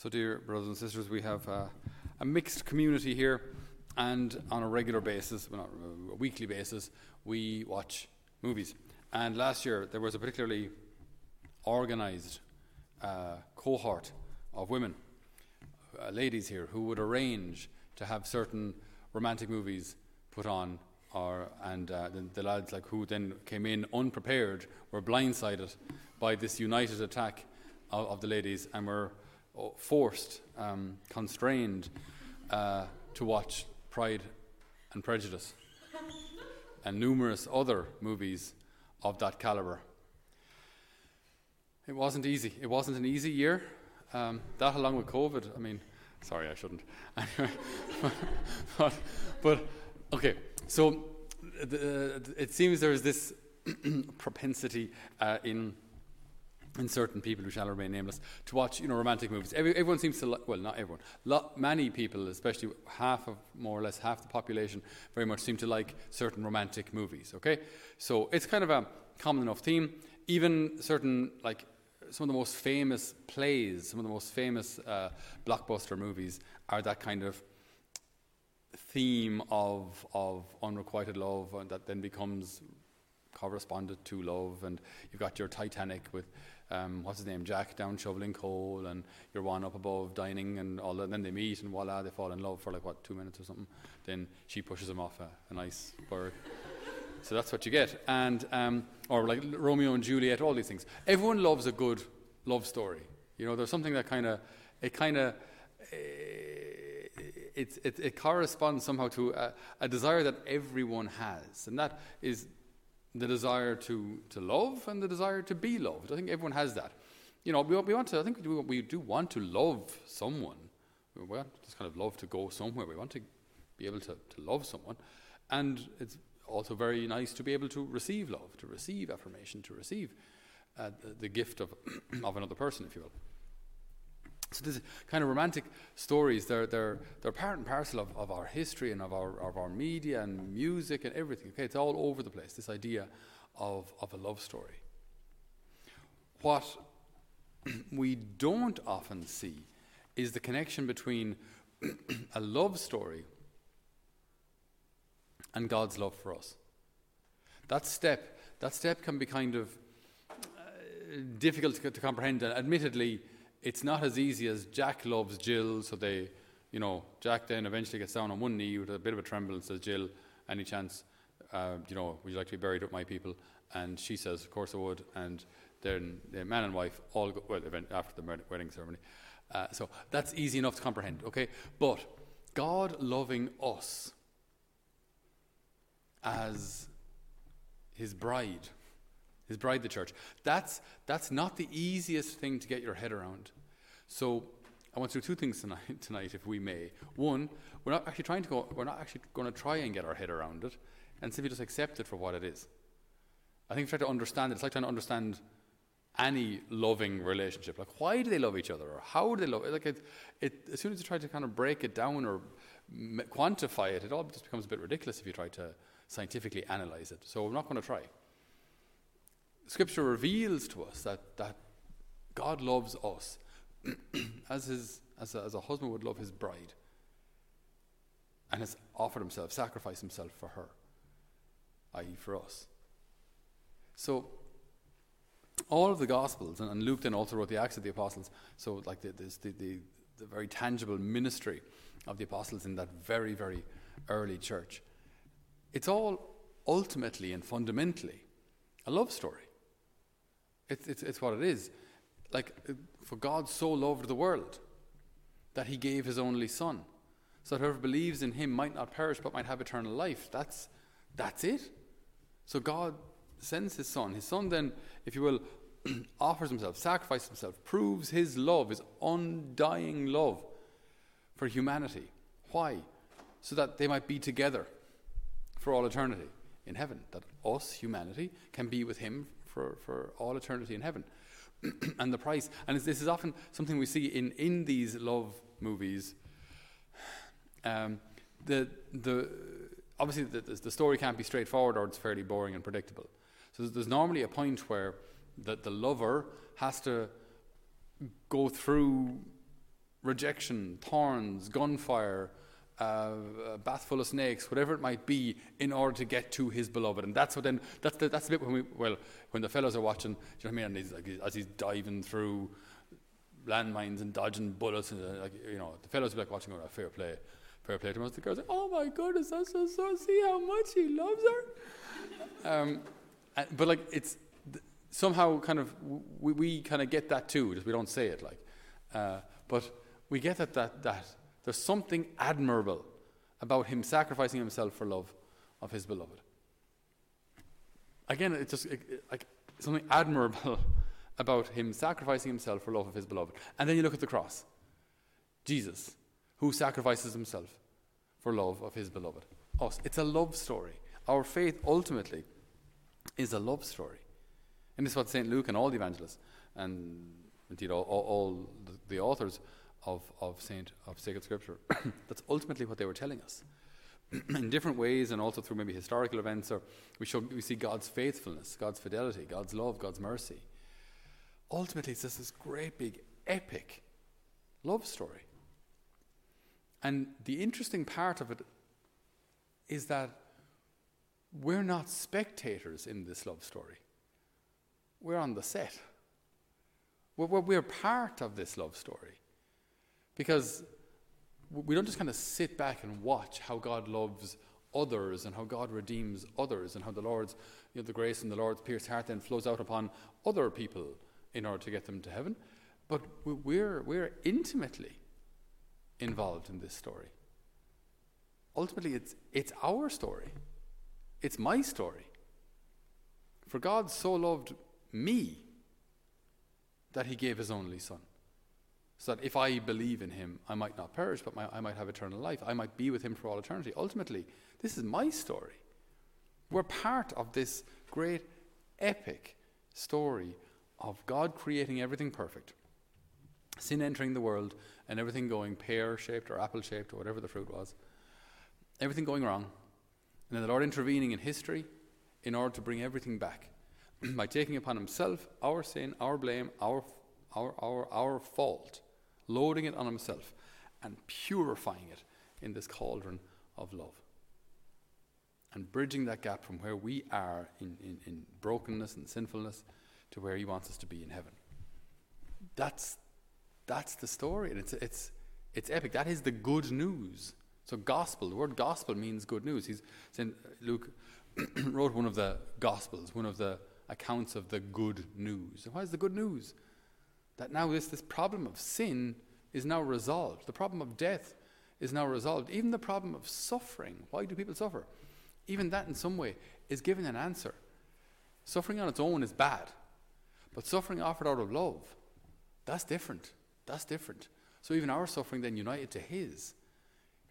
So, dear brothers and sisters, we have uh, a mixed community here, and on a regular basis, well, not a weekly basis, we watch movies. And last year, there was a particularly organized uh, cohort of women, uh, ladies here, who would arrange to have certain romantic movies put on. And uh, the, the lads like who then came in unprepared were blindsided by this united attack of, of the ladies and were uh, forced, um, constrained uh, to watch Pride and Prejudice and numerous other movies of that caliber. It wasn't easy. It wasn't an easy year. Um, that, along with COVID, I mean, sorry, I shouldn't. but, but, okay, so the, it seems there's this propensity uh, in in certain people who shall remain nameless to watch you know romantic movies. Every, everyone seems to like, well not everyone, lot, many people, especially half of more or less half the population, very much seem to like certain romantic movies. Okay, so it's kind of a common enough theme. Even certain like some of the most famous plays, some of the most famous uh, blockbuster movies are that kind of theme of of unrequited love and that then becomes corresponded to love and you've got your Titanic with um, what's his name, Jack down shoveling coal, and you're one up above dining, and all that. And then they meet, and voila, they fall in love for like what two minutes or something. Then she pushes him off a, a nice bird. so that's what you get, and um, or like Romeo and Juliet, all these things. Everyone loves a good love story. You know, there's something that kind of it kind of. Uh, it, it, it, corresponds somehow to a, a desire that everyone has, and that is the desire to, to love and the desire to be loved. I think everyone has that. You know, we, we want to, I think we do, we do want to love someone. We want this kind of love to go somewhere. We want to be able to, to love someone. And it's also very nice to be able to receive love, to receive affirmation, to receive uh, the, the gift of, of another person, if you will. So these kind of romantic stories, they're, they're, they're part and parcel of, of our history and of our, of our media and music and everything. Okay, it's all over the place, this idea of, of a love story. What we don't often see is the connection between a love story and God's love for us. That step, that step can be kind of uh, difficult to, to comprehend, and admittedly, it's not as easy as Jack loves Jill, so they, you know, Jack then eventually gets down on one knee with a bit of a tremble and says, Jill, any chance, uh, you know, would you like to be buried with my people? And she says, of course I would. And then the man and wife all go, well, after the wedding ceremony. Uh, so that's easy enough to comprehend, okay? But God loving us as his bride his bride, the church. That's, that's not the easiest thing to get your head around. So I want to do two things tonight, tonight, if we may. One, we're not actually trying to go, we're not actually going to try and get our head around it and simply just accept it for what it is. I think if you try to understand it. It's like trying to understand any loving relationship. Like, why do they love each other? Or how do they love? Like, it, it, as soon as you try to kind of break it down or quantify it, it all just becomes a bit ridiculous if you try to scientifically analyze it. So we're not going to try. Scripture reveals to us that, that God loves us as, his, as, a, as a husband would love his bride and has offered himself, sacrificed himself for her, i.e., for us. So, all of the Gospels, and, Luke then also wrote the Acts of the Apostles, so like the, the, the, the very tangible ministry of the apostles in that very, very early church. It's all ultimately and fundamentally a love story. It's, it's, it's what it is. Like, for God so loved the world that he gave his only Son, so that whoever believes in him might not perish but might have eternal life. That's, that's it. So God sends his Son. His Son then, if you will, offers himself, sacrifices himself, proves his love, his undying love for humanity. Why? So that they might be together for all eternity in heaven. That us, humanity, can be with him for, for all eternity in heaven. and the price, and this is often something we see in, in these love movies. Um, the, the, obviously, the, the story can't be straightforward or it's fairly boring and predictable. So there's, normally a point where the, the lover has to go through rejection, thorns, gunfire, uh, a bath full of snakes, whatever it might be, in order to get to his beloved. And that's what then, that's the, that's the bit when we, well, when the fellows are watching, do you know what I mean? And he's like, as he's diving through landmines and dodging bullets, and uh, like, you know, the fellows be like watching a fair play. Fair play to us. The girls like, oh my goodness, that's so, so, see how much he loves her. Um, and, but like, it's th- somehow kind of, we, we kind of get that too, just we don't say it like. Uh, but we get that, that, that there's something admirable about him sacrificing himself for love of his beloved. Again, it's just it, it, like something admirable about him sacrificing himself for love of his beloved. And then you look at the cross. Jesus, who sacrifices himself for love of his beloved. Us. It's a love story. Our faith ultimately is a love story. And is what St. Luke and all the evangelists, and indeed all, all, all the, the authors of, of Saint of Sacred Scripture. That's ultimately what they were telling us. in different ways and also through maybe historical events or we show we see God's faithfulness, God's fidelity, God's love, God's mercy. Ultimately it's just this great big epic love story. And the interesting part of it is that we're not spectators in this love story. We're on the set. We're, we're, part of this love story. Because we don't just kind of sit back and watch how God loves others and how God redeems others and how the Lord's, you know, the grace and the Lord's pierced heart then flows out upon other people in order to get them to heaven. But we're, we're intimately involved in this story. Ultimately, it's, it's our story. It's my story. For God so loved me that he gave his only son so that if I believe in him, I might not perish, but my, I might have eternal life. I might be with him for all eternity. Ultimately, this is my story. We're part of this great epic story of God creating everything perfect, sin entering the world, and everything going pear shaped or apple shaped or whatever the fruit was, everything going wrong, and then the Lord intervening in history in order to bring everything back by taking upon himself our sin, our blame, our, our, our, our fault loading it on himself and purifying it in this cauldron of love. And bridging that gap from where we are in, in, in brokenness and sinfulness to where he wants us to be in heaven. That's, that's the story. And it's, it's, it's epic. That is the good news. So, gospel, the word gospel means good news. He's saying, Luke wrote one of the gospels, one of the accounts of the good news. And why is the good news? That now this, this problem of sin is now resolved. The problem of death is now resolved. Even the problem of suffering, why do people suffer? Even that, in some way, is given an answer. Suffering on its own is bad, but suffering offered out of love, that's different. That's different. So even our suffering, then united to His,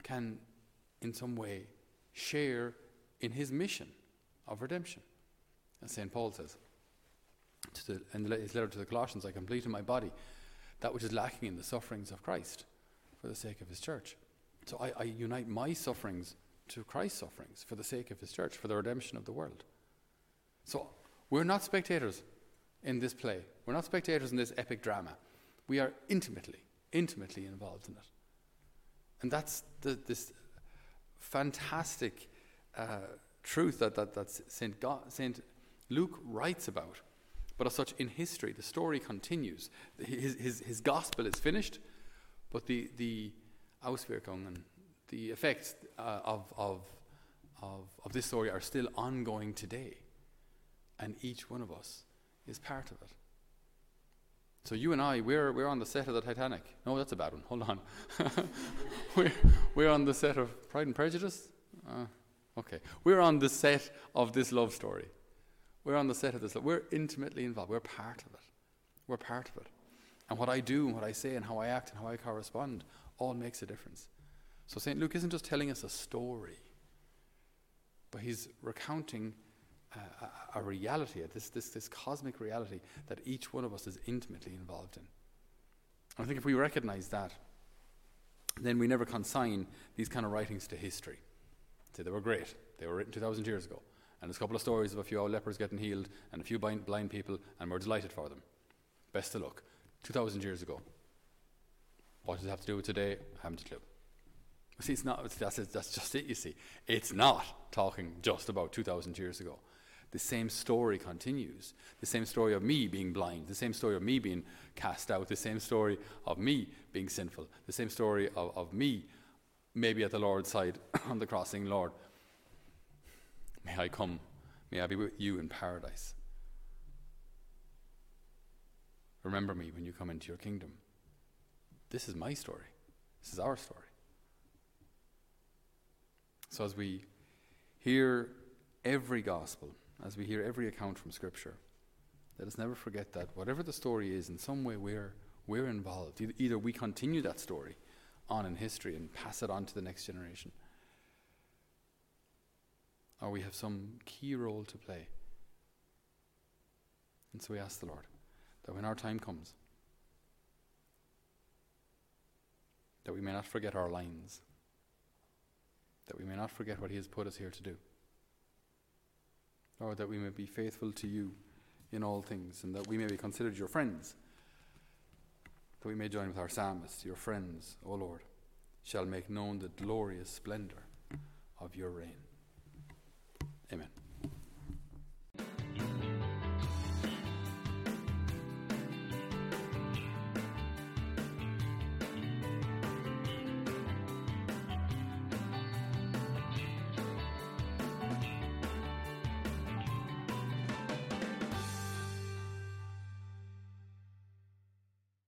can, in some way, share in His mission of redemption, as St. Paul says to the, in his letter to the Colossians, I complete in my body that which is lacking in the sufferings of Christ for the sake of his church. So I, I unite my sufferings to Christ's sufferings for the sake of his church, for the redemption of the world. So we're not spectators in this play. We're not spectators in this epic drama. We are intimately, intimately involved in it. And that's the, this fantastic uh, truth that, that, that St. Saint Luke writes about but as such, in history, the story continues. His, his, his gospel is finished, but the, the Auswirkungen, the effects uh, of, of, of, of this story are still ongoing today. And each one of us is part of it. So you and I, we're, we're on the set of the Titanic. No, that's a bad one. Hold on. we're, we're on the set of Pride and Prejudice. Uh, okay. We're on the set of this love story. We're on the set of this. We're intimately involved. We're part of it. We're part of it. And what I do and what I say and how I act and how I correspond all makes a difference. So St. Luke isn't just telling us a story, but he's recounting uh, a, a, reality, this, this, this cosmic reality that each one of us is intimately involved in. And I think if we recognize that, then we never consign these kind of writings to history. Say they were great, they were written 2,000 years ago. And there's a couple of stories of a few old lepers getting healed and a few blind, blind people, and we're delighted for them. Best of luck. 2,000 years ago. What does it have to do with today? I haven't a clue. See, it's not, that's, that's just it, you see. It's not talking just about 2,000 years ago. The same story continues. The same story of me being blind, the same story of me being cast out, the same story of me being sinful, the same story of, of me maybe at the Lord's side on the crossing, Lord, may I come, may I be with you in paradise. Remember me when you come into your kingdom. This is my story. This is our story. So as we hear every gospel, as we hear every account from Scripture, let us never forget that whatever the story is, in some way we're, we're involved. Either we continue that story on in history and pass it on to the next generation, or we have some key role to play. And so we ask the Lord that when our time comes, that we may not forget our lines, that we may not forget what He has put us here to do. Lord, that we may be faithful to you in all things, and that we may be considered your friends, that we may join with our psalmist, your friends, O Lord, shall make known the glorious splendour of your reign.